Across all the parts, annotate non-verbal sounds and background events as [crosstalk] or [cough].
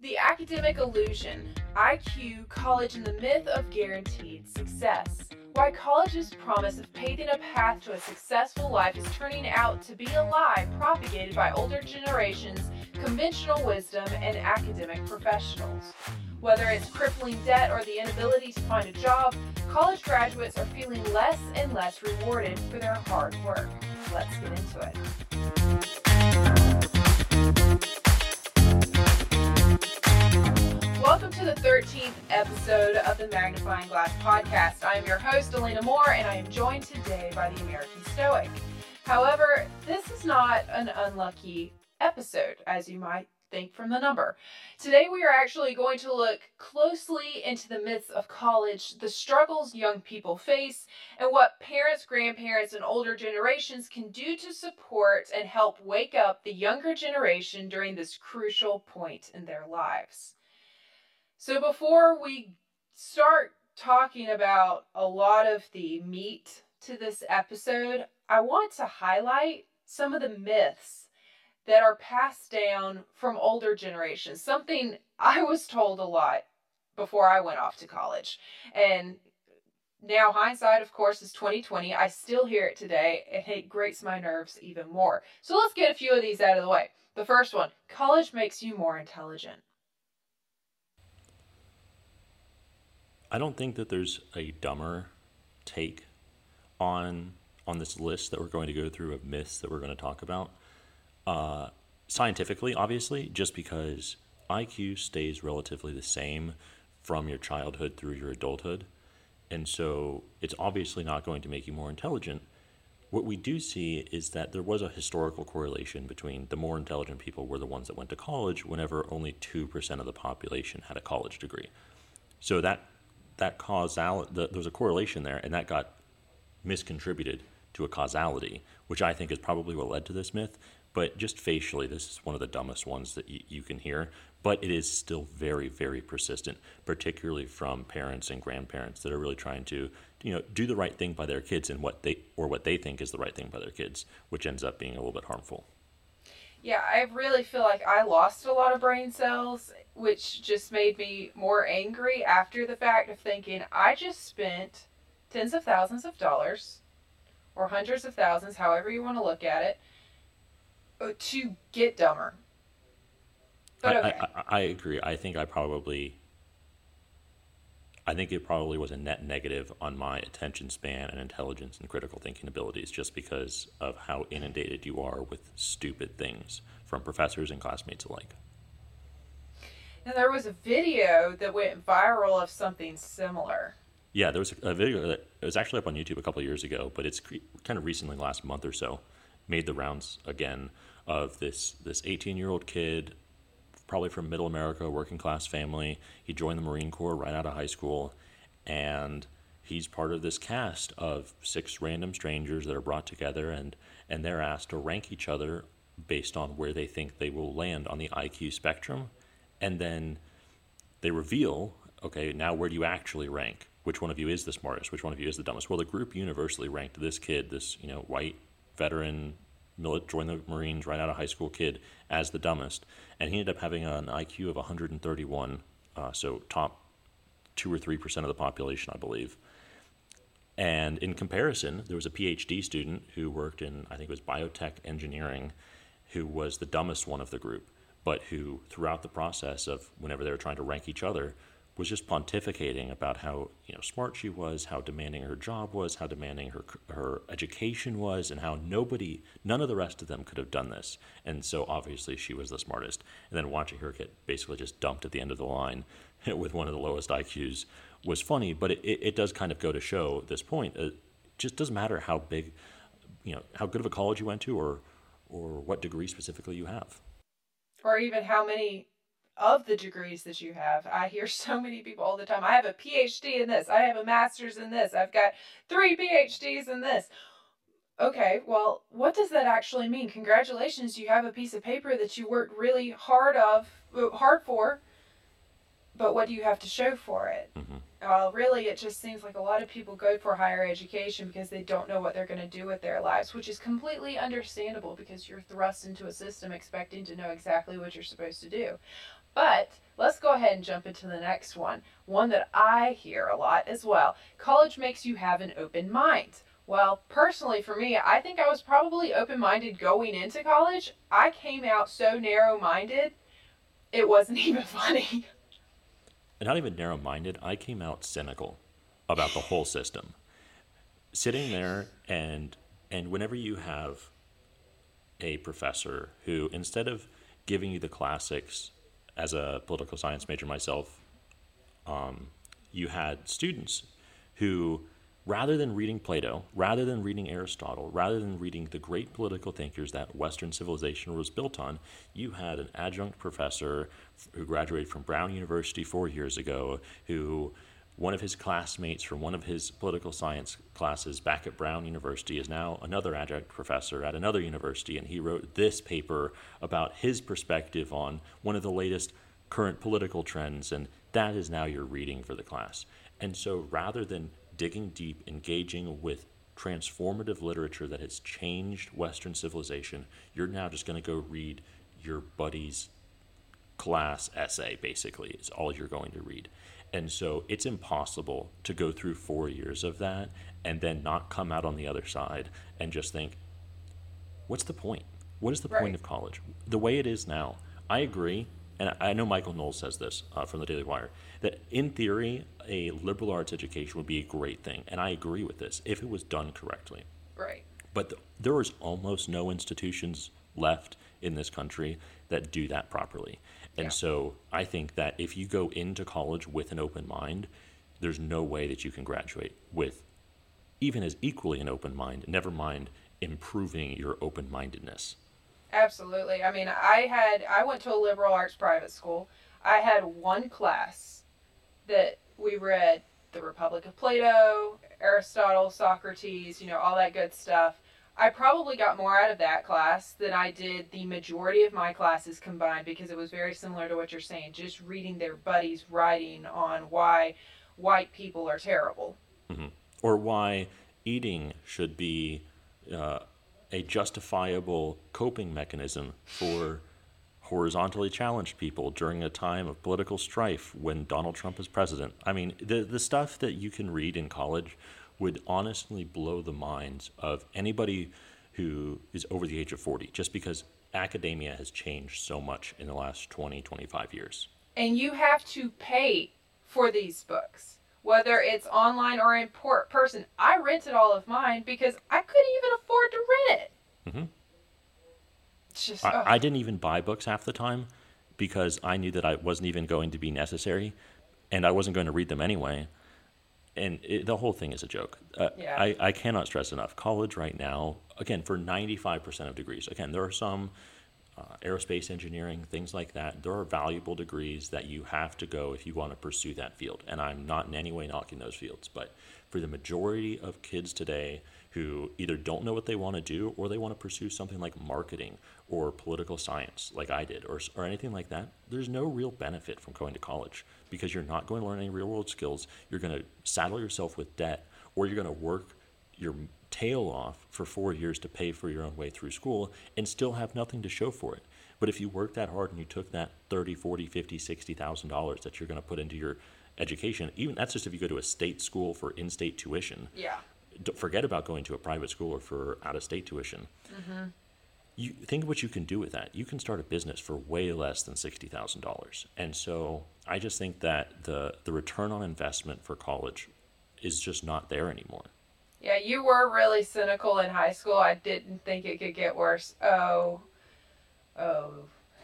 The academic illusion, IQ, college, and the myth of guaranteed success. Why college's promise of paving a path to a successful life is turning out to be a lie propagated by older generations, conventional wisdom, and academic professionals. Whether it's crippling debt or the inability to find a job, college graduates are feeling less and less rewarded for their hard work. Let's get into it. Welcome to the 13th episode of the Magnifying Glass podcast. I am your host, Elena Moore, and I am joined today by the American Stoic. However, this is not an unlucky episode, as you might think from the number. Today, we are actually going to look closely into the myths of college, the struggles young people face, and what parents, grandparents, and older generations can do to support and help wake up the younger generation during this crucial point in their lives. So, before we start talking about a lot of the meat to this episode, I want to highlight some of the myths that are passed down from older generations. Something I was told a lot before I went off to college. And now hindsight of course is 2020. I still hear it today and it grates my nerves even more. So let's get a few of these out of the way. The first one, college makes you more intelligent. I don't think that there's a dumber take on on this list that we're going to go through of myths that we're going to talk about. Uh, scientifically, obviously, just because IQ stays relatively the same from your childhood through your adulthood, and so it's obviously not going to make you more intelligent. What we do see is that there was a historical correlation between the more intelligent people were the ones that went to college, whenever only 2% of the population had a college degree. So that that causality, the, there was a correlation there, and that got miscontributed to a causality, which I think is probably what led to this myth. But just facially, this is one of the dumbest ones that y- you can hear. But it is still very, very persistent, particularly from parents and grandparents that are really trying to, you know, do the right thing by their kids and what they or what they think is the right thing by their kids, which ends up being a little bit harmful. Yeah, I really feel like I lost a lot of brain cells, which just made me more angry after the fact of thinking I just spent tens of thousands of dollars or hundreds of thousands, however you want to look at it, uh, to get dumber. But okay. I, I, I agree. I think I probably, I think it probably was a net negative on my attention span and intelligence and critical thinking abilities just because of how inundated you are with stupid things from professors and classmates alike. and there was a video that went viral of something similar. Yeah, there was a video that was actually up on YouTube a couple of years ago, but it's kind of recently, last month or so, made the rounds again of this this 18 year old kid, probably from Middle America, working class family. He joined the Marine Corps right out of high school, and he's part of this cast of six random strangers that are brought together, and and they're asked to rank each other based on where they think they will land on the IQ spectrum, and then they reveal, okay, now where do you actually rank? Which one of you is the smartest? Which one of you is the dumbest? Well, the group universally ranked this kid, this you know white veteran, joined the Marines right out of high school kid, as the dumbest, and he ended up having an IQ of 131, uh, so top two or three percent of the population, I believe. And in comparison, there was a PhD student who worked in, I think it was biotech engineering, who was the dumbest one of the group, but who, throughout the process of whenever they were trying to rank each other, was just pontificating about how you know smart she was, how demanding her job was, how demanding her her education was, and how nobody, none of the rest of them could have done this. And so obviously she was the smartest. And then watching her get basically just dumped at the end of the line [laughs] with one of the lowest IQs was funny, but it, it, it does kind of go to show this point. It just doesn't matter how big, you know, how good of a college you went to, or or what degree specifically you have. or even how many of the degrees that you have. I hear [laughs] so many people all the time. I have a PhD in this. I have a master's in this. I've got three PhDs in this. Okay, well, what does that actually mean? Congratulations, you have a piece of paper that you worked really hard of uh, hard for. But what do you have to show for it? Mhm. Uh, really, it just seems like a lot of people go for higher education because they don't know what they're going to do with their lives, which is completely understandable because you're thrust into a system expecting to know exactly what you're supposed to do. But let's go ahead and jump into the next one. One that I hear a lot as well. College makes you have an open mind. Well, personally, for me, I think I was probably open minded going into college. I came out so narrow minded, it wasn't [laughs] even funny. Not even narrow minded, I came out cynical about the whole system. Sitting there and and whenever you have a professor who instead of giving you the classics as a political science major myself, um, you had students who rather than reading Plato, rather than reading Aristotle, rather than reading the great political thinkers that Western civilization was built on, you had an adjunct professor who graduated from Brown University four years ago, who one of his classmates from one of his political science classes back at Brown University is now another adjunct professor at another university, and he wrote this paper about his perspective on one of the latest current political trends, and that is now your reading for the class. And so rather than digging deep, engaging with transformative literature that has changed Western civilization, you're now just going to go read your buddy's class essay, basically, is all you're going to read. And so it's impossible to go through four years of that and then not come out on the other side and just think, what's the point? What is the right. point of college? The way it is now, I agree and I know Michael Knowles says this uh, from the Daily Wire, that in theory, a liberal arts education would be a great thing. And I agree with this if it was done correctly. Right. But the, there is almost no institutions left in this country that do that properly. And yeah. so I think that if you go into college with an open mind, there's no way that you can graduate with even as equally an open mind, never mind improving your open mindedness. Absolutely. I mean, I had I went to a liberal arts private school. I had one class that we read the Republic of Plato, Aristotle, Socrates, you know, all that good stuff. I probably got more out of that class than I did the majority of my classes combined because it was very similar to what you're saying, just reading their buddies writing on why white people are terrible. Mm-hmm. Or why eating should be uh, a justifiable coping mechanism for horizontally challenged people during a time of political strife when Donald Trump is president. I mean, the the stuff that you can read in college would honestly blow the minds of anybody who is over the age of 40 just because academia has changed so much in the last 20 25 years. And you have to pay for these books whether it's online or in person. I rented all of mine because I couldn't even afford to rent it. Mm-hmm. Just, I, I, didn't even buy books half the time because I knew that I wasn't even going to be necessary and I wasn't going to read them anyway. And it, the whole thing is a joke. Uh, yeah. I, I cannot stress enough. College right now, again, for 95% of degrees, again, there are some uh, aerospace engineering, things like that. There are valuable degrees that you have to go if you want to pursue that field. And I'm not in any way knocking those fields. But for the majority of kids today who either don't know what they want to do or they want to pursue something like marketing or political science, like I did, or, or anything like that, there's no real benefit from going to college because you're not going to learn any real world skills. You're going to saddle yourself with debt or you're going to work your tail off for four years to pay for your own way through school and still have nothing to show for it. But if you work that hard and you took that 30, 40, 50, 60,000 dollars that you're going to put into your education, even that's just if you go to a state school for in-state tuition. Yeah. Don't forget about going to a private school or for out-of-state tuition. Mm-hmm. You think what you can do with that. You can start a business for way less than sixty thousand dollars. And so I just think that the the return on investment for college is just not there anymore. Yeah, you were really cynical in high school. I didn't think it could get worse. Oh, oh,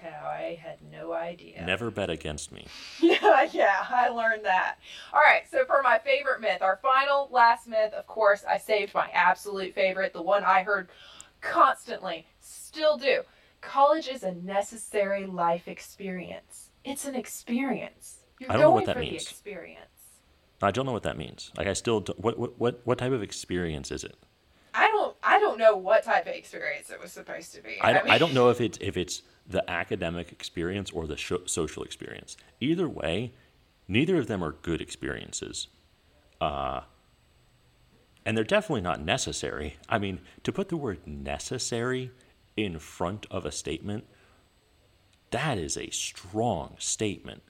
how I had no idea. Never bet against me. yeah, [laughs] yeah, I learned that. All right, so for my favorite myth, our final last myth, of course, I saved my absolute favorite, the one I heard constantly, still do. College is a necessary life experience. It's an experience. You're I don't going know what that for means. the experience. I don't know what that means. Like I still don't, what what what what type of experience is it? I don't I don't know what type of experience it was supposed to be. I don't, I, mean, I don't know if it's if it's the academic experience or the sh- social experience. Either way, neither of them are good experiences. Uh, and they're definitely not necessary. I mean, to put the word necessary in front of a statement, that is a strong statement.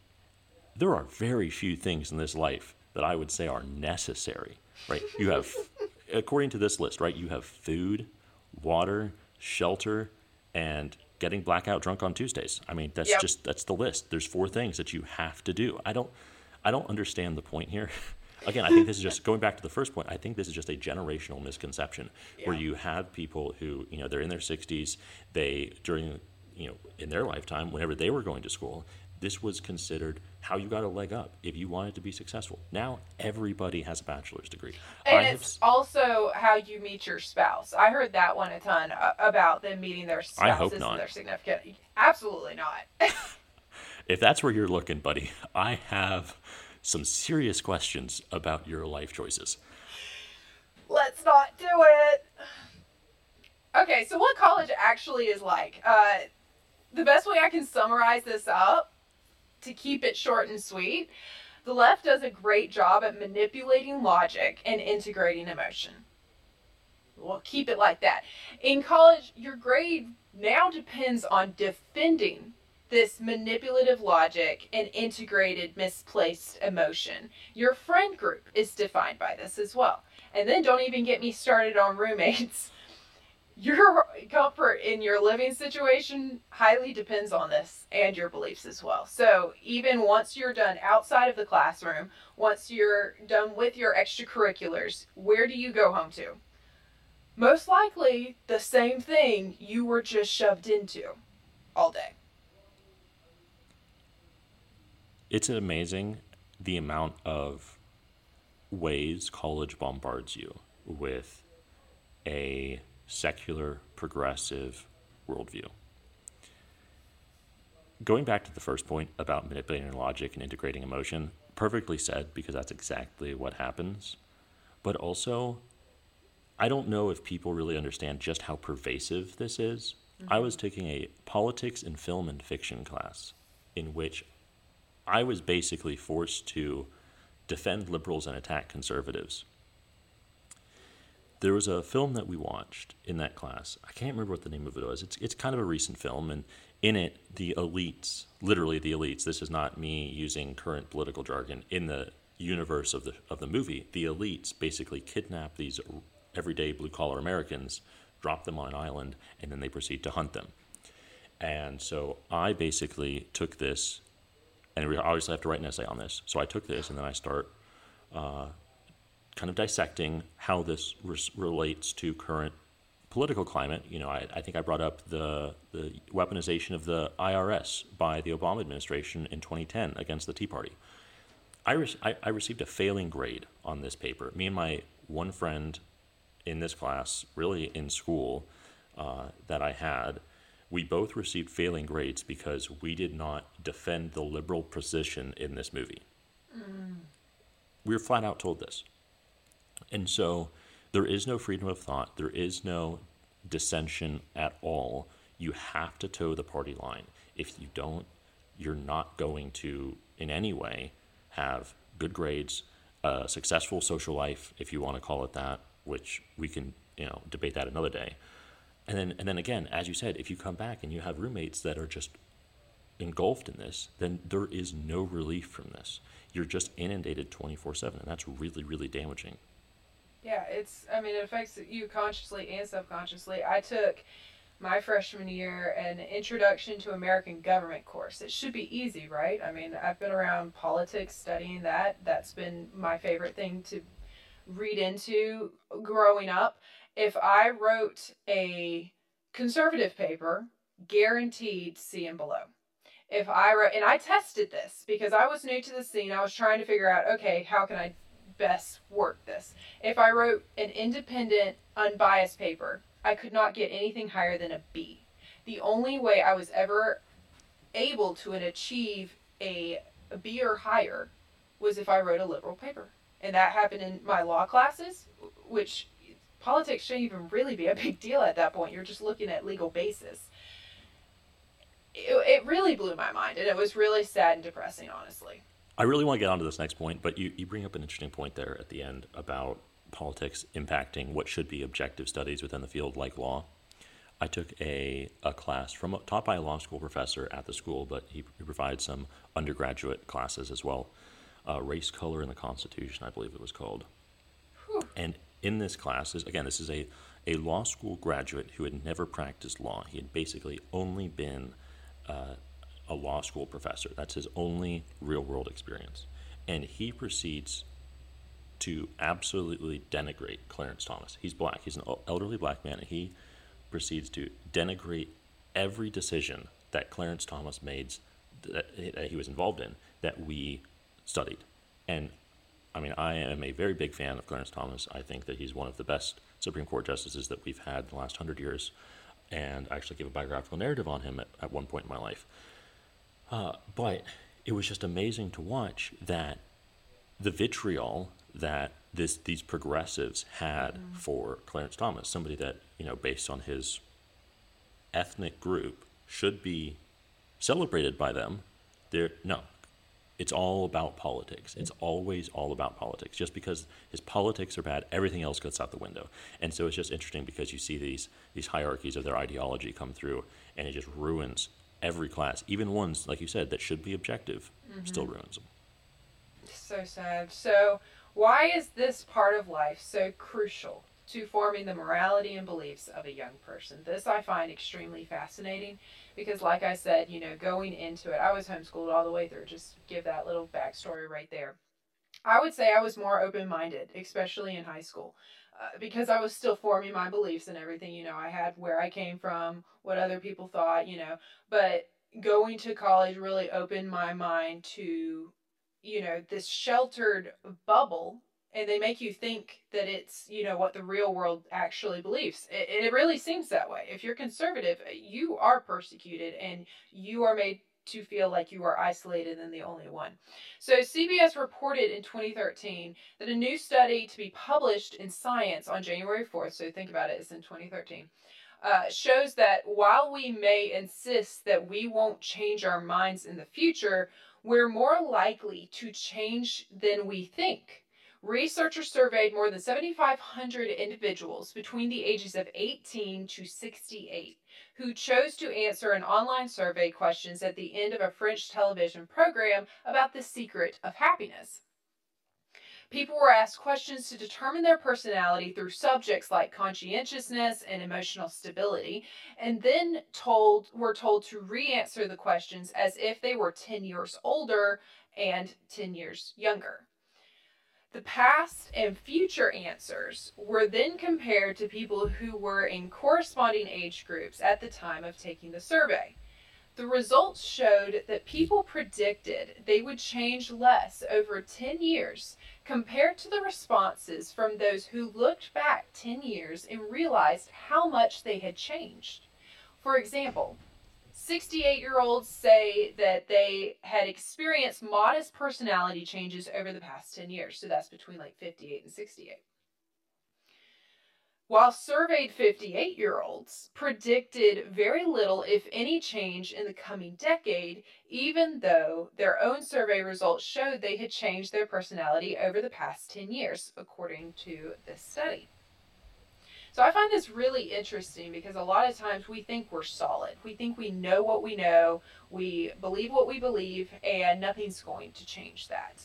there are very few things in this life that I would say are necessary, right? You have, [laughs] according to this list, right, you have food, water, shelter, and getting blackout drunk on Tuesdays. I mean, that's Yep. just that's the list. There's four things that you have to do. I don't I don't understand the point here. [laughs] Again, I think this is just going back to the first point. I think this is just a generational misconception where you have people who, you know, they're in their 60s, they during, you know, in their lifetime whenever they were going to school, this was considered how you got a leg up if you wanted to be successful. Now everybody has a bachelor's degree. And I it's s- also how you meet your spouse. I heard that one a ton uh, about them meeting their I hope spouses and their significant. Absolutely not. [laughs] if that's where you're looking, buddy, I have some serious questions about your life choices. Let's not do it. Okay, so what college actually is like? Uh, the best way I can summarize this up to keep it short and sweet, the left does a great job at manipulating logic and integrating emotion. We'll keep it like that. In college, your grade now depends on defending this manipulative logic and integrated misplaced emotion. Your friend group is defined by this as well. And then don't even get me started on roommates. [laughs] Your comfort in your living situation highly depends on this and your beliefs as well. So, even once you're done outside of the classroom, once you're done with your extracurriculars, where do you go home to? Most likely the same thing you were just shoved into all day. It's amazing the amount of ways college bombards you with a secular, progressive worldview. Going back to the first point about manipulating logic and integrating emotion, perfectly said because that's exactly what happens. But also, I don't know if people really understand just how pervasive this is. Mm-hmm. I was taking a politics in film and fiction class in which I was basically forced to defend liberals and attack conservatives. There was a film that we watched in that class. I can't remember what the name of it was. It's, it's kind of a recent film, and in it, the elites, literally the elites, this is not me using current political jargon, in the universe of the, of the movie, the elites basically kidnap these everyday blue collar Americans, drop them on an island, and then they proceed to hunt them. And so I basically took this and we obviously have to write an essay on this. So I took this and then I start uh, kind of dissecting how this res- relates to current political climate. You know, I, I think I brought up the the weaponization of the IRS by the Obama administration in 2010 against the Tea Party. I, re- I, I received a failing grade on this paper. Me and my one friend in this class, really in school, uh, that I had, we both received failing grades because we did not defend the liberal position in this movie. We were flat out told this. And so there is no freedom of thought, there is no dissension at all. You have to toe the party line. If you don't, you're not going to, in any way, have good grades, a successful social life, if you want to call it that, which we can, you know, debate that another day. And then, and then again, as you said, if you come back and you have roommates that are just engulfed in this, then there is no relief from this. You're just inundated 24 7, and that's really, really damaging. Yeah, it's, I mean, it affects you consciously and subconsciously. I took my freshman year an introduction to American government course. It should be easy, right? I mean, I've been around politics studying that. That's been my favorite thing to read into growing up. If I wrote a conservative paper, guaranteed C and below. If I wrote, and I tested this because I was new to the scene, I was trying to figure out, okay, how can I best work this? If I wrote an independent, unbiased paper, I could not get anything higher than a B. The only way I was ever able to achieve a, a B or higher was if I wrote a liberal paper. And that happened in my law classes, which politics shouldn't even really be a [laughs] big deal at that point. You're just looking at legal basis. It, it really blew my mind, and it was really sad and depressing, honestly. I really want to get onto this next point, but you, you bring up an interesting point there at the end about politics impacting what should be objective studies within the field like law. I took a, a class from taught by a law school professor at the school, but he, he provides some undergraduate classes as well. Uh, Race, Color, and the Constitution, I believe it was called. Whew. And in this class, is, again, this is a, a law school graduate who had never practiced law. He had basically only been uh, a law school professor. That's his only real world experience. And he proceeds to absolutely denigrate Clarence Thomas. He's black, he's an elderly black man, and he proceeds to denigrate every decision that Clarence Thomas made that he was involved in that we studied. And I mean, I am a very big fan of Clarence Thomas. I think that he's one of the best Supreme Court justices that we've had in the last hundred years. And I actually gave a biographical narrative on him at, at one point in my life. Uh, but it was just amazing to watch that the vitriol that this these progressives had mm. for Clarence Thomas, somebody that you know, based on his ethnic group, should be celebrated by them. There, no, it's all about politics. It's always all about politics. Just because his politics are bad, everything else goes out the window. And so it's just interesting because you see these these hierarchies of their ideology come through, and it just ruins every class, even ones like you said that should be objective, mm-hmm. still ruins them. So sad. So why is this part of life so crucial to forming the morality and beliefs of a young person? This I find extremely fascinating because, like I said, you know, going into it, I was homeschooled all the way through. Just give that little backstory right there. I would say I was more open minded, especially in high school. Uh, because I was still forming my beliefs and everything, you know, I had where I came from, what other people thought, you know, but going to college really opened my mind to you know this sheltered bubble and they make you think that it's you know what the real world actually believes it, it really seems that way if you're conservative you are persecuted and you are made to feel like you are isolated and the only one. So, CBS reported in 2013 that a new study to be published in Science on January 4th, so think about it, it's in 2013, uh, shows that while we may insist that we won't change our minds in the future, we're more likely to change than we think. Researchers surveyed more than 7,500 individuals between the ages of 18 to 68 who chose to answer an online survey questions at the end of a French television program about the secret of happiness. People were asked questions to determine their personality through subjects like conscientiousness and emotional stability, and then told were told to re-answer the questions as if they were 10 years older and 10 years younger. The past and future answers were then compared to people who were in corresponding age groups at the time of taking the survey. The results showed that people predicted they would change less over 10 years compared to the responses from those who looked back 10 years and realized how much they had changed. For example, 68 year olds say that they had experienced modest personality changes over the past 10 years. So that's between like 58 and 68 while surveyed 58 year olds predicted very little, if any, change in the coming decade, even though their own survey results showed they had changed their personality over the past 10 years, according to this study. So I find this really interesting because a lot of times we think we're solid. We think we know what we know, we believe what we believe, and nothing's going to change that.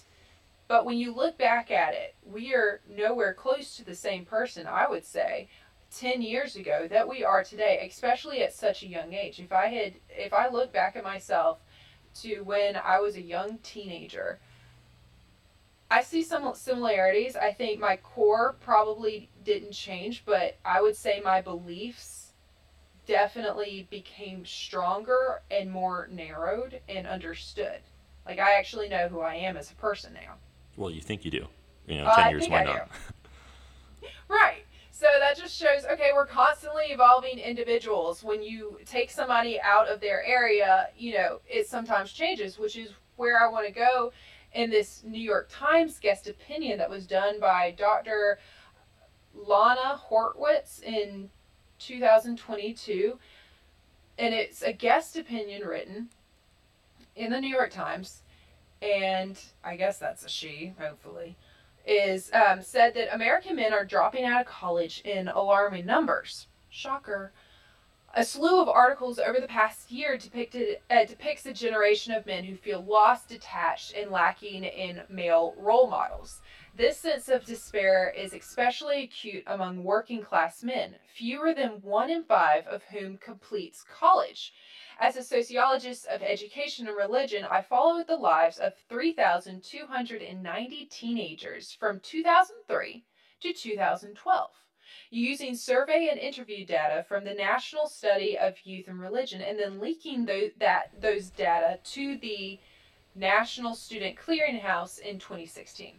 But when you look back at it, we are nowhere close to the same person, I would say, 10 years ago that we are today, especially at such a young age. If I had if I look back at myself to when I was a young teenager, I see some similarities. I think my core probably didn't change, but I would say my beliefs definitely became stronger and more narrowed and understood. Like I actually know who I am as a person now. Well, you think you do. You know, uh, 10 years, why not? [laughs] right. So that just shows okay, we're constantly evolving individuals. When you take somebody out of their area, you know, it sometimes changes, which is where I want to go in this New York Times guest opinion that was done by Dr. Lana Horwitz in 2022. And it's a guest opinion written in the New York Times and I guess that's a she, hopefully, is um, said that American men are dropping out of college in alarming numbers. Shocker. A slew of articles over the past year depicted uh, depicts a generation of men who feel lost, detached, and lacking in male role models. This sense of despair is especially acute among working class men, fewer than one in five of whom completes college. As a sociologist of education and religion, I followed the lives of 3,290 teenagers from 2003 to 2012 using survey and interview data from the National Study of Youth and Religion and then leaking those, that, those data to the National Student Clearinghouse in 2016.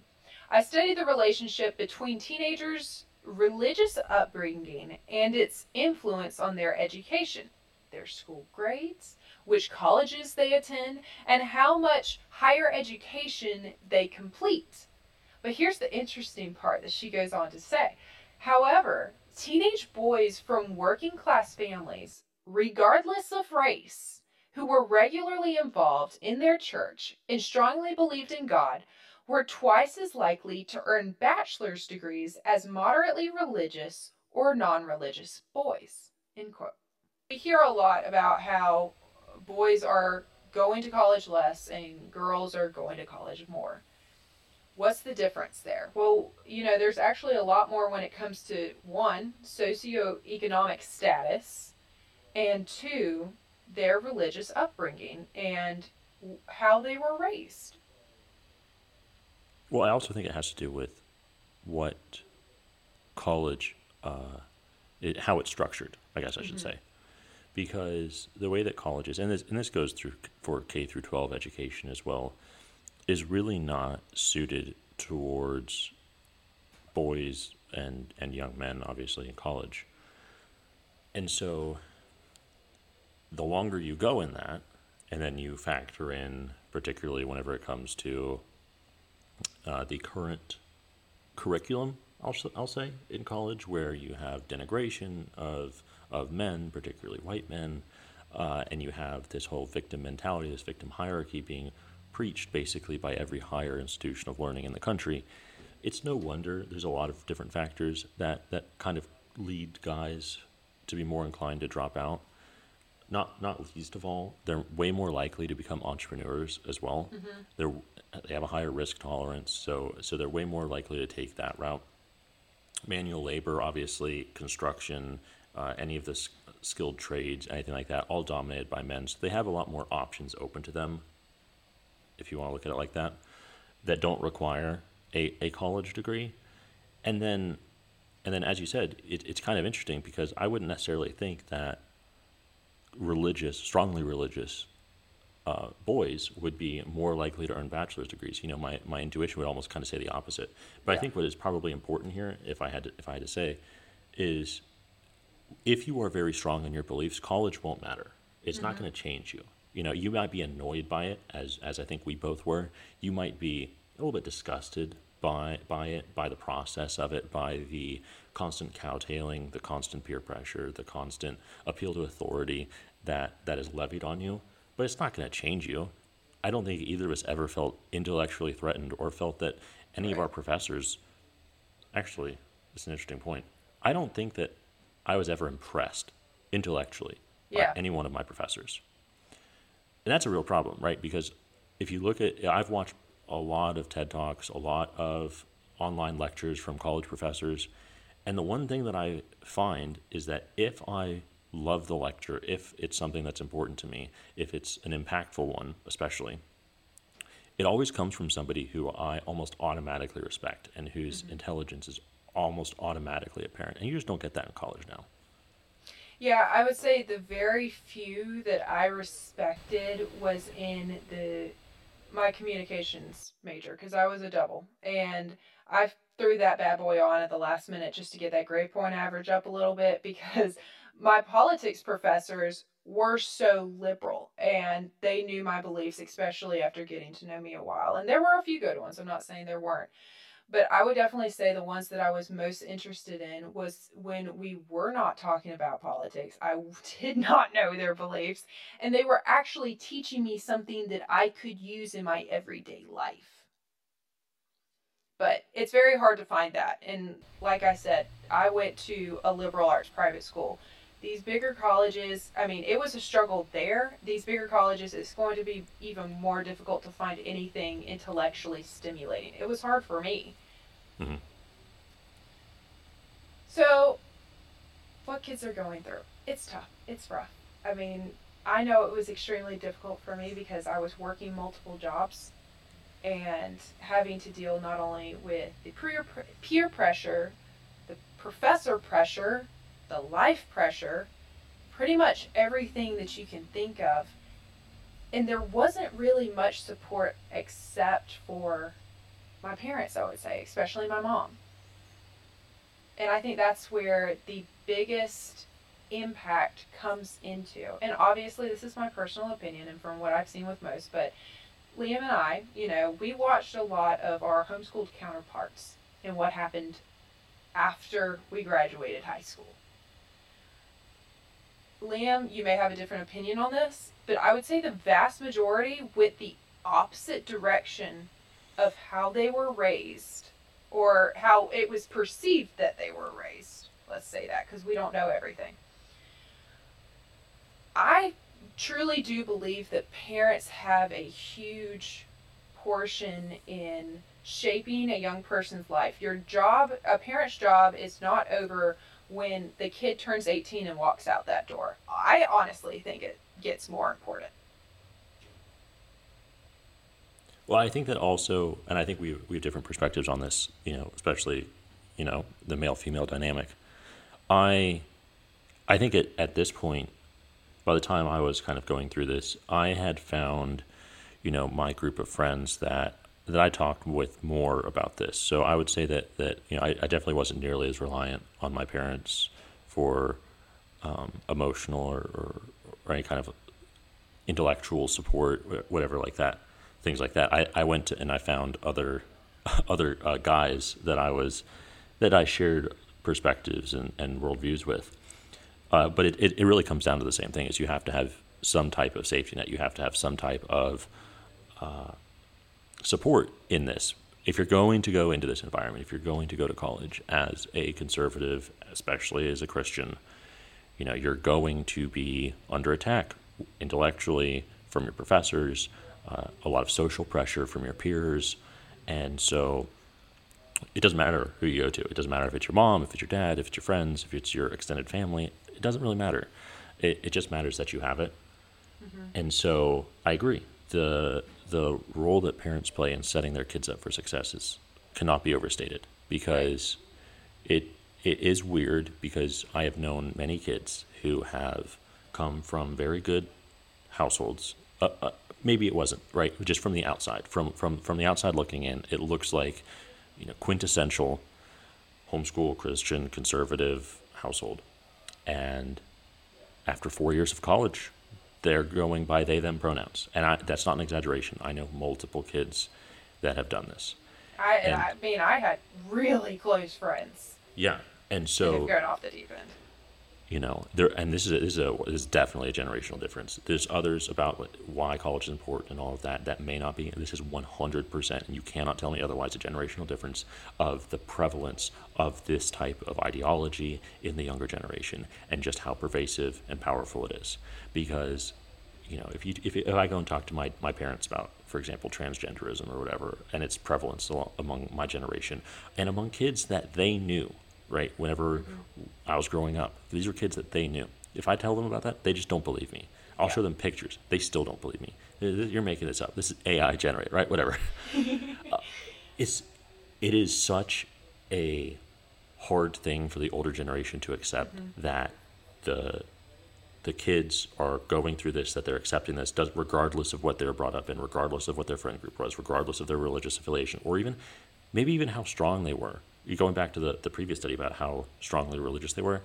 I studied the relationship between teenagers' religious upbringing and its influence on their education, their school grades, which colleges they attend, and how much higher education they complete. But here's the interesting part that she goes on to say However, teenage boys from working class families, regardless of race, who were regularly involved in their church and strongly believed in God, were twice as likely to earn bachelor's degrees as moderately religious or non religious boys. End quote. We hear a lot about how boys are going to college less and girls are going to college more. What's the difference there? Well, you know, there's actually a lot more when it comes to one, socioeconomic status, and two, their religious upbringing and how they were raised. Well, I also think it has to do with what college, uh, it, how it's structured. I guess I should mm-hmm. say, because the way that colleges and this and this goes through for K through 12 education as well is really not suited towards boys and and young men, obviously in college. And so, the longer you go in that, and then you factor in, particularly whenever it comes to uh, the current curriculum, I'll, I'll say, in college, where you have denigration of, of men, particularly white men, uh, and you have this whole victim mentality, this victim hierarchy being preached basically by every higher institution of learning in the country, it's no wonder there's a lot of different factors that, that kind of lead guys to be more inclined to drop out. Not not least of all, they're way more likely to become entrepreneurs as well. Mm-hmm. They're they have a higher risk tolerance, so so they're way more likely to take that route. Manual labor, obviously, construction, uh, any of the skilled trades, anything like that, all dominated by men. So they have a lot more options open to them if you want to look at it like that, that don't require a, a college degree. And then, and then, as you said, it, it's kind of interesting because I wouldn't necessarily think that religious, strongly religious uh, boys would be more likely to earn bachelor's degrees. You know, my, my intuition would almost kind of say the opposite. But yeah. I think what is probably important here, if I had to, if I had to say, is if you are very strong in your beliefs, college won't matter. It's mm-hmm. not going to change you you know, you might be annoyed by it, as as I think we both were. You might be a little bit disgusted by by it, by the process of it, by the constant cowtailing, the constant peer pressure, the constant appeal to authority that that is levied on you. But it's not going to change you. I don't think either of us ever felt intellectually threatened or felt that any right. of our professors. Actually, it's an interesting point. I don't think that I was ever impressed intellectually yeah. by any one of my professors and that's a real problem, right? Because if you look at, I've watched a lot of TED Talks, a lot of online lectures from college professors, and the one thing that I find is that if I love the lecture, if it's something that's important to me, if it's an impactful one, especially, it always comes from somebody who I almost automatically respect and whose mm-hmm. intelligence is almost automatically apparent. And you just don't get that in college now. Yeah, I would say the very few that I respected was in the my communications major because I was a double. And I threw that bad boy on at the last minute just to get that grade point average up a little bit [laughs] because my politics professors were so liberal and they knew my beliefs especially after getting to know me a while. And there were a few good ones I'm not saying there weren't but I would definitely say the ones that I was most interested in was when we were not talking about politics. I [laughs] did not know their beliefs, and they were actually teaching me something that I could use in my everyday life. But it's very hard to find that. And like I said, I went to a liberal arts private school. These bigger colleges, I mean, it was a struggle there. These bigger colleges, it's going to be even more difficult to find anything intellectually stimulating. It was hard for me. Mhm. So, what kids are going through? It's tough. It's rough. I mean, I know it was extremely difficult for me because I was working multiple jobs and having to deal not only with the peer, peer pressure, the professor pressure, the life pressure, pretty much everything that you can think of. And there wasn't really much support except for my parents, I would say, especially my mom. And I think that's where the biggest impact comes into. And obviously, this is my personal opinion and from what I've seen with most, but Liam and I, you know, we watched a lot of our homeschooled counterparts and what happened after we graduated high school. Liam, you may have a different opinion on this, but I would say the vast majority with the opposite direction of how they were raised or how it was perceived that they were raised. Let's say that because we don't know everything. I truly do believe that parents have a huge portion in shaping a young person's life. Your job, a parent's job, is not over when the kid turns 18 and walks out that door. I honestly think it gets more important. Well, I think that also, and I think we we have different perspectives on this. You know, especially, you know, the male female dynamic. I, I think at at this point, by the time I was kind of going through this, I had found, you know, my group of friends that that I talked with more about this. So I would say that that you know I, I definitely wasn't nearly as reliant on my parents for um, emotional or, or, or any kind of intellectual support, wh- whatever like that, things like that. I, I went to and I found other [laughs] other uh, guys that I was that I shared perspectives and, and worldviews with. Uh, but it, it, it really comes down to the same thing: is you have to have some type of safety net. You have to have some type of uh, support in this. If you're going to go into this environment, if you're going to go to college as a conservative, especially as a Christian, you know you're going to be under attack intellectually from your professors, uh, a lot of social pressure from your peers, and so it doesn't matter who you go to. It doesn't matter if it's your mom, if it's your dad, if it's your friends, if it's your extended family. It doesn't really matter. It, it just matters that you have it. And so I agree. The the role that parents play in setting their kids up for success is, cannot be overstated because it it is weird because I have known many kids who have come from very good households. Uh, uh, maybe it wasn't right, just from the outside. From from from the outside looking in, it looks like you know quintessential homeschool Christian conservative household, and after four years of college, they're going by they them pronouns, and I, that's not an exaggeration. I know multiple kids that have done this. I, And- I mean, I had really close friends Yeah, and so gone off the deep end. You know there and this is a, this is a this is definitely a generational difference. There's others about why college is important and all of that that may not be this is 100% and you cannot tell me otherwise a generational difference of the prevalence of this type of ideology in the younger generation and just how pervasive and powerful it is. Because you know if you if, if i go and talk to my, my parents about for example transgenderism or whatever and its prevalence among my generation and among kids that they knew right whenever i was growing up. These were kids that they knew. If i tell them about that they just don't believe me. I'll show them pictures. They still don't believe me. You're making this up. This is ai generated right? Whatever. [laughs] Uh, it's it is such a hard thing for the older generation to accept that the the kids are going through this, that they're accepting this, does regardless of what they were brought up in, regardless of what their friend group was, regardless of their religious affiliation, or even maybe even how strong they were. Going back to the, the previous study about how strongly religious they were.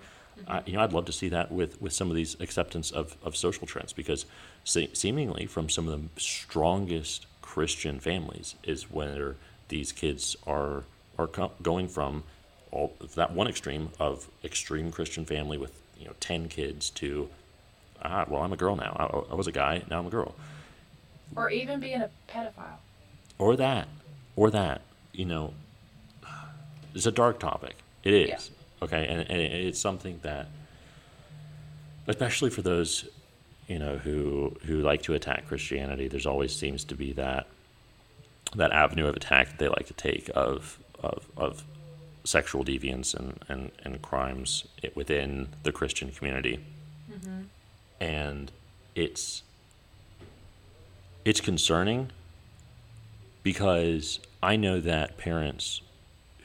I, you know, I'd love to see that with, with some of these acceptance of, of social trends because se- seemingly from some of the strongest Christian families is where these kids are are co- going from all that one extreme of extreme Christian family with you know ten kids to ah well I'm a girl now I, I was a guy now I'm a girl Or even being a pedophile. or that or that you know it's a dark topic it is okay and, and it's something that especially for those, you know, who who like to attack Christianity. There's always seems to be that that avenue of attack that they like to take of of, of sexual deviance and, and, and crimes within the Christian community. Mm-hmm. And it's it's concerning because I know that parents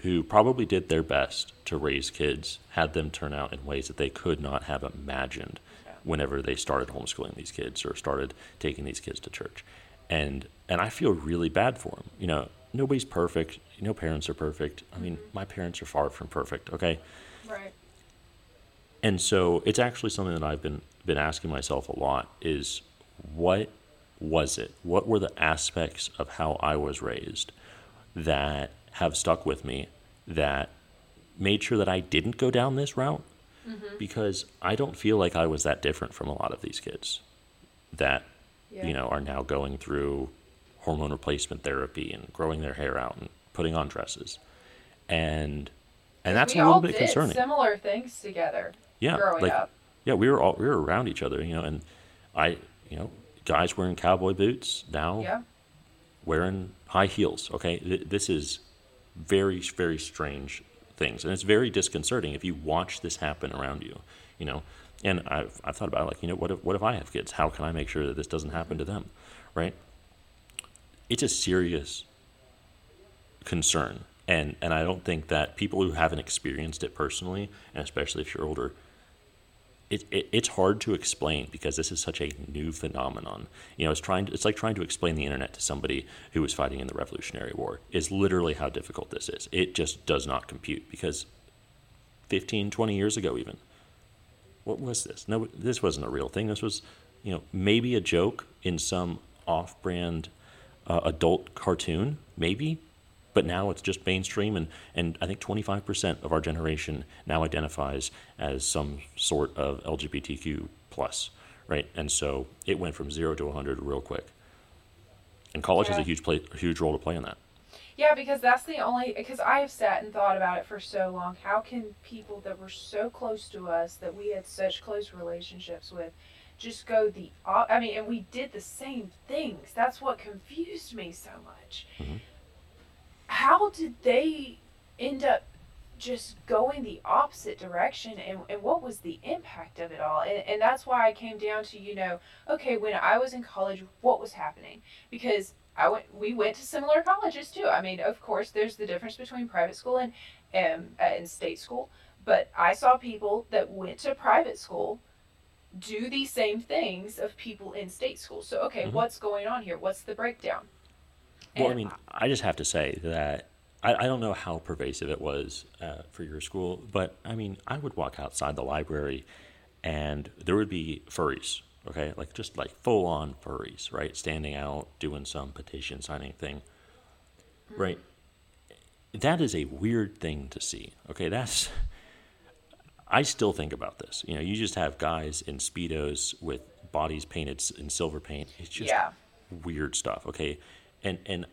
who probably did their best to raise kids had them turn out in ways that they could not have imagined whenever they started homeschooling these kids or started taking these kids to church. And and I feel really bad for them. You know, nobody's perfect. No parents are perfect. I mean, mm-hmm. my parents are far from perfect. Okay. Right. And so it's actually something that I've been been asking myself a lot is what was it? What were the aspects of how I was raised that have stuck with me that made sure that I didn't go down this route? Mm-hmm. Because I don't feel like I was that different from a lot of these kids that yeah. you know are now going through hormone replacement therapy and growing their hair out and putting on dresses. And and that's we a little bit did concerning. Similar things together. Yeah, growing like, up. Yeah, we were all we were around each other, you know, and I, you know, guys wearing cowboy boots now, yeah. wearing high heels. Okay, this is very very strange things, and it's very disconcerting if you watch this happen around you. You know, and I've I've thought about it, like you know what if what if I have kids? How can I make sure that this doesn't happen to them, right? It's a serious concern, and and I don't think that people who haven't experienced it personally, and especially if you're older, it, it, it's hard to explain because this is such a new phenomenon. You know, it's trying to, it's like trying to explain the internet to somebody who was fighting in the Revolutionary War. Is literally how difficult this is. It just does not compute because 15, 20 years ago even, what was this? No, this wasn't a real thing. This was, you know, maybe a joke in some off-brand uh, adult cartoon, maybe, but now it's just mainstream and, and i think 25% of our generation now identifies as some sort of lgbtq plus right? And so it went from 0 to 100 real quick. And college yeah. has a huge play, a huge role to play in that. Yeah because that's the only because i have sat and thought about it for so long. How can people that were so close to us that we had such close relationships with just go the i mean and we did the same things. That's what confused me so much. Mm-hmm how did they end up just going the opposite direction and, and what was the impact of it all? And, and that's why i came down to you know okay when i was in college what was happening? Because i went we went to similar colleges too. I mean of course there's the difference between private school and um, uh, and state school but i saw people that went to private school do the same things of people in state school. So okay mm-hmm. what's going on here? What's the breakdown well, I mean, I just have to say that I, I don't know how pervasive it was uh, for your school, but I mean, I would walk outside the library and there would be furries, okay? Like just like full on furries, right? Standing out, doing some petition signing thing, mm-hmm. right? That is a weird thing to see, okay? That's. I still think about this. You know, you just have guys in speedos with bodies painted in silver paint. It's just yeah. weird stuff. Okay, and and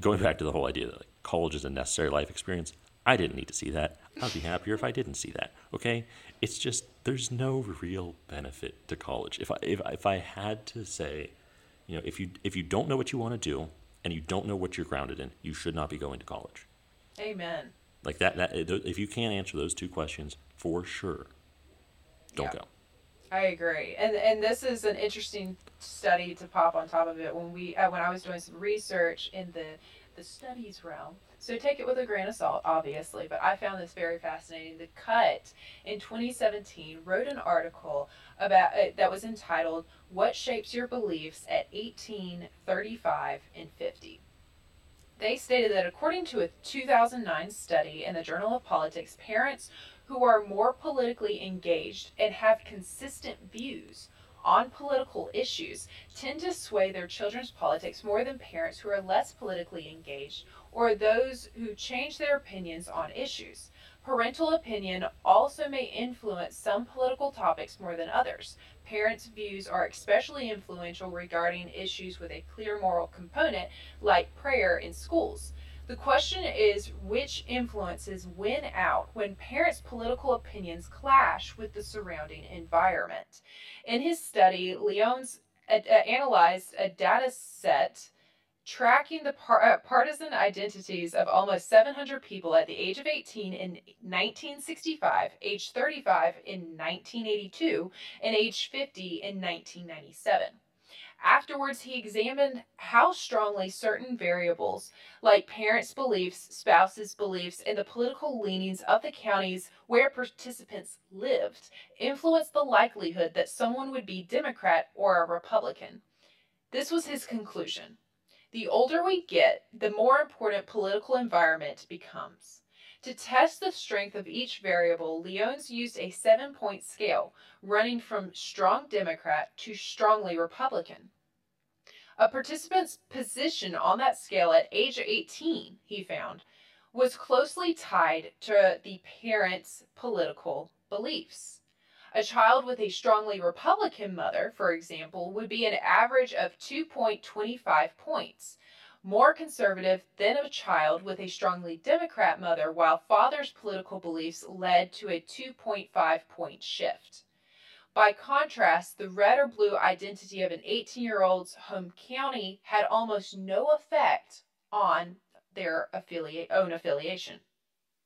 going back to the whole idea that like, college is a necessary life experience, I didn't need to see that. I'd be happier if I didn't see that. Okay, it's just there's no real benefit to college. If I if if I had to say, you know, if you if you don't know what you want to do and you don't know what you're grounded in, you should not be going to college. Amen. Like that that if you can't answer those two questions for sure, don't yeah. go. I agree, and and this is an interesting study to pop on top of it when we uh, when I was doing some research in the the studies realm. So take it with a grain of salt, obviously, but I found this very fascinating. The Cut in 2017 wrote an article about uh, that was entitled "What Shapes Your Beliefs at 18, 35, and 50." They stated that according to a 2009 study in the Journal of Politics, parents who are more politically engaged and have consistent views on political issues tend to sway their children's politics more than parents who are less politically engaged or those who change their opinions on issues. Parental opinion also may influence some political topics more than others. Parents' views are especially influential regarding issues with a clear moral component, like prayer in schools. The question is which influences win out when parents' political opinions clash with the surrounding environment. In his study, Leones uh, analyzed a data set tracking the uh, partisan identities of almost 700 people at the age of 18 in 1965, age 35 in 1982, and age 50 in 1997. Afterwards, he examined how strongly certain variables, like parents' beliefs, spouses' beliefs, and the political leanings of the counties where participants lived, influenced the likelihood that someone would be Democrat or a Republican. This was his conclusion. The older we get, the more important political environment becomes. To test the strength of each variable, Leones used a seven point scale running from strong Democrat to strongly Republican. A participant's position on that scale at age 18, he found, was closely tied to the parent's political beliefs. A child with a strongly Republican mother, for example, would be an average of 2.25 points more conservative than a child with a strongly Democrat mother, while father's political beliefs led to a 2.5 point shift. By contrast, the red or blue identity of an 18 year old's home county had almost no effect on their affiliate, own affiliation.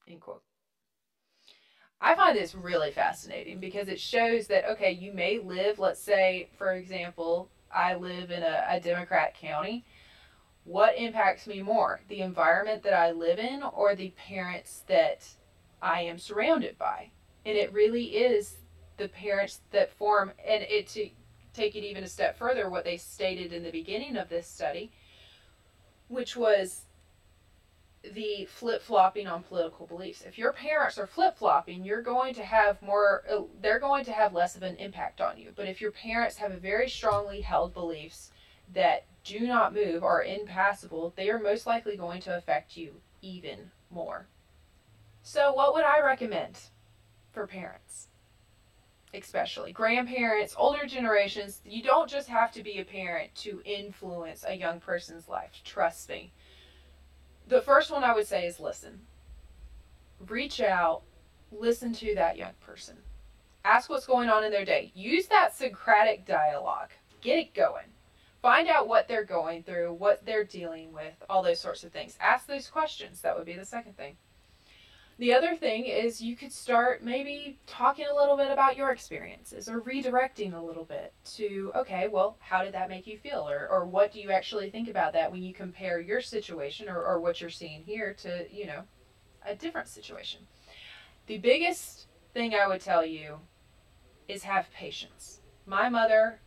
End quote. I find this really fascinating because it shows that, okay, you may live, let's say, for example, I live in a, a Democrat county what impacts me more the environment that i live in or the parents that i am surrounded by? And it really is the parents that form and it to take it even a step further what they stated in the beginning of this study which was the flip-flopping on political beliefs. If your parents are flip-flopping you're going to have more uh, they're going to have less of an impact on you. But if your parents have very strongly held beliefs that do not move are impassable, they are most likely going to affect you even more. So, what would I recommend for parents? Especially grandparents, older generations, you don't just have to be a parent to influence a young person's life. Trust me. The first one I would say is listen. Reach out, listen to that young person. Ask what's going on in their day. Use that Socratic dialogue. Get it going find out what they're going through, what they're dealing with, all those sorts of things. Ask those questions. That would be the second thing. The other thing is you could start maybe talking a little bit about your experiences or redirecting a little bit to, okay, well, how did that make you feel? Or, or what do you actually think about that when you compare your situation or, or what you're seeing here to, you know, a different situation? The biggest thing I would tell you is have patience. My mother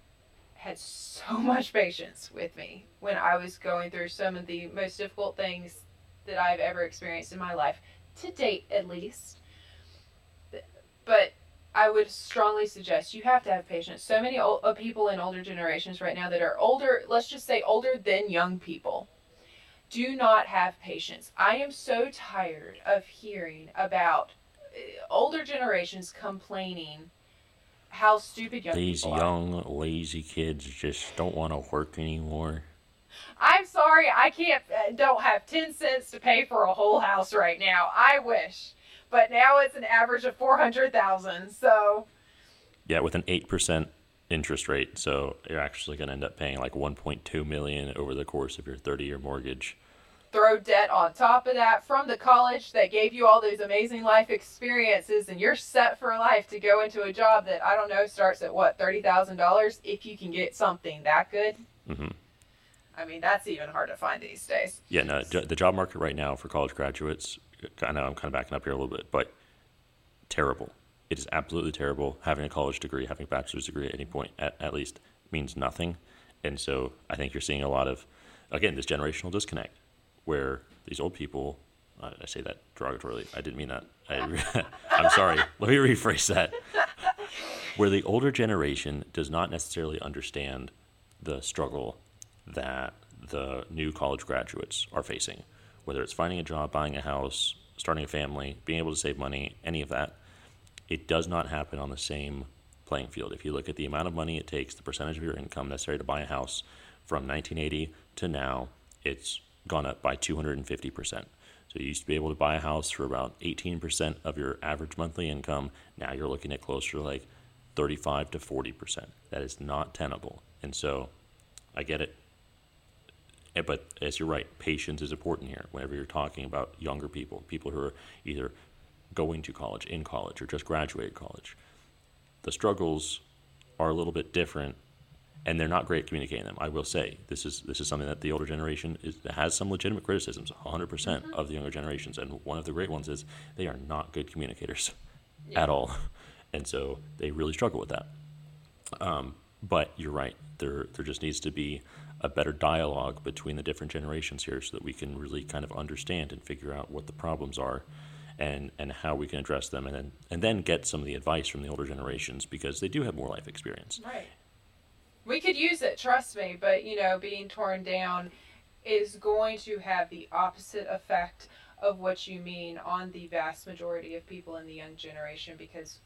had so [laughs] much patience with me when I was going through some of the most difficult things that I've ever experienced in my life, to date at least. But I would strongly suggest you have to have patience. So many old, uh, people in older generations right now that are older, let's just say older than young people, do not have patience. I am so tired of hearing about uh, older generations complaining how stupid young These young, lazy kids just don't want to work anymore. I'm sorry, I can't, uh, don't have 10 cents to pay for a whole house right now. I wish. But now it's an average of 400,000. So. Yeah, with an 8% interest rate. So you're actually going to end up paying like 1.2 million over the course of your 30-year mortgage throw debt on top of that from the college that gave you all those amazing life experiences and you're set for life to go into a job that I don't know starts at what $30,000 if you can get something that good. Mm-hmm. I mean, that's even hard to find these days. Yeah, no, the job market right now for college graduates, I know I'm kind of backing up here a little bit, but terrible. It is absolutely terrible. Having a college degree, having a bachelor's degree at any point, at, at least, means nothing. And so I think you're seeing a lot of, again, this generational disconnect where these old people, uh, I say that derogatorily, I didn't mean that. I, [laughs] I'm sorry. Let me rephrase that. Where the older generation does not necessarily understand the struggle that the new college graduates are facing, whether it's finding a job, buying a house, starting a family, being able to save money, any of that, it does not happen on the same playing field. If you look at the amount of money it takes, the percentage of your income necessary to buy a house from 1980 to now, it's gone up by 250%. So you used to be able to buy a house for about 18% of your average monthly income. Now you're looking at closer to like 35 to 40%. That is not tenable. And so I get it. Eh, But as you're right, patience is important here. Whenever you're talking about younger people, people who are either going to college, in college, or just graduated college, the struggles are a little bit different and they're not great at communicating them. I will say this is this is something that the older generation is, has some legitimate criticisms. 100% of the younger generations, and one of the great ones is they are not good communicators [laughs] at all, and so they really struggle with that. Um, but you're right. There there just needs to be a better dialogue between the different generations here, so that we can really kind of understand and figure out what the problems are. And, and how we can address them, and then and then get some of the advice from the older generations because they do have more life experience. Right. We could use it, trust me, but you know, being torn down is going to have the opposite effect of what you mean on the vast majority of people in the young generation because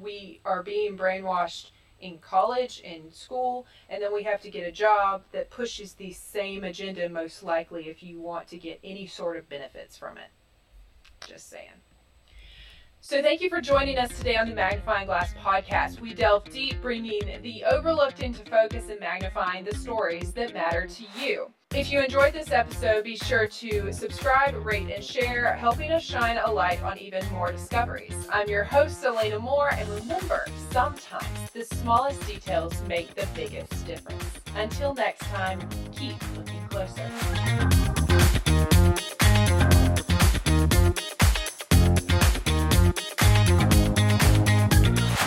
we- are being brainwashed in college, in school, and then we have to get a job that pushes the same agenda most likely if you want to get any sort of benefits from it. Just saying. So, thank you for joining us today on the Magnifying Glass podcast. We delve deep, bringing the overlooked into focus and magnifying the stories that matter to you. If you enjoyed this episode, be sure to subscribe, rate, and share, helping us shine a light on even more discoveries. I'm your host, Elena Moore, and remember, sometimes the smallest details make the biggest difference. Until next time, keep looking closer.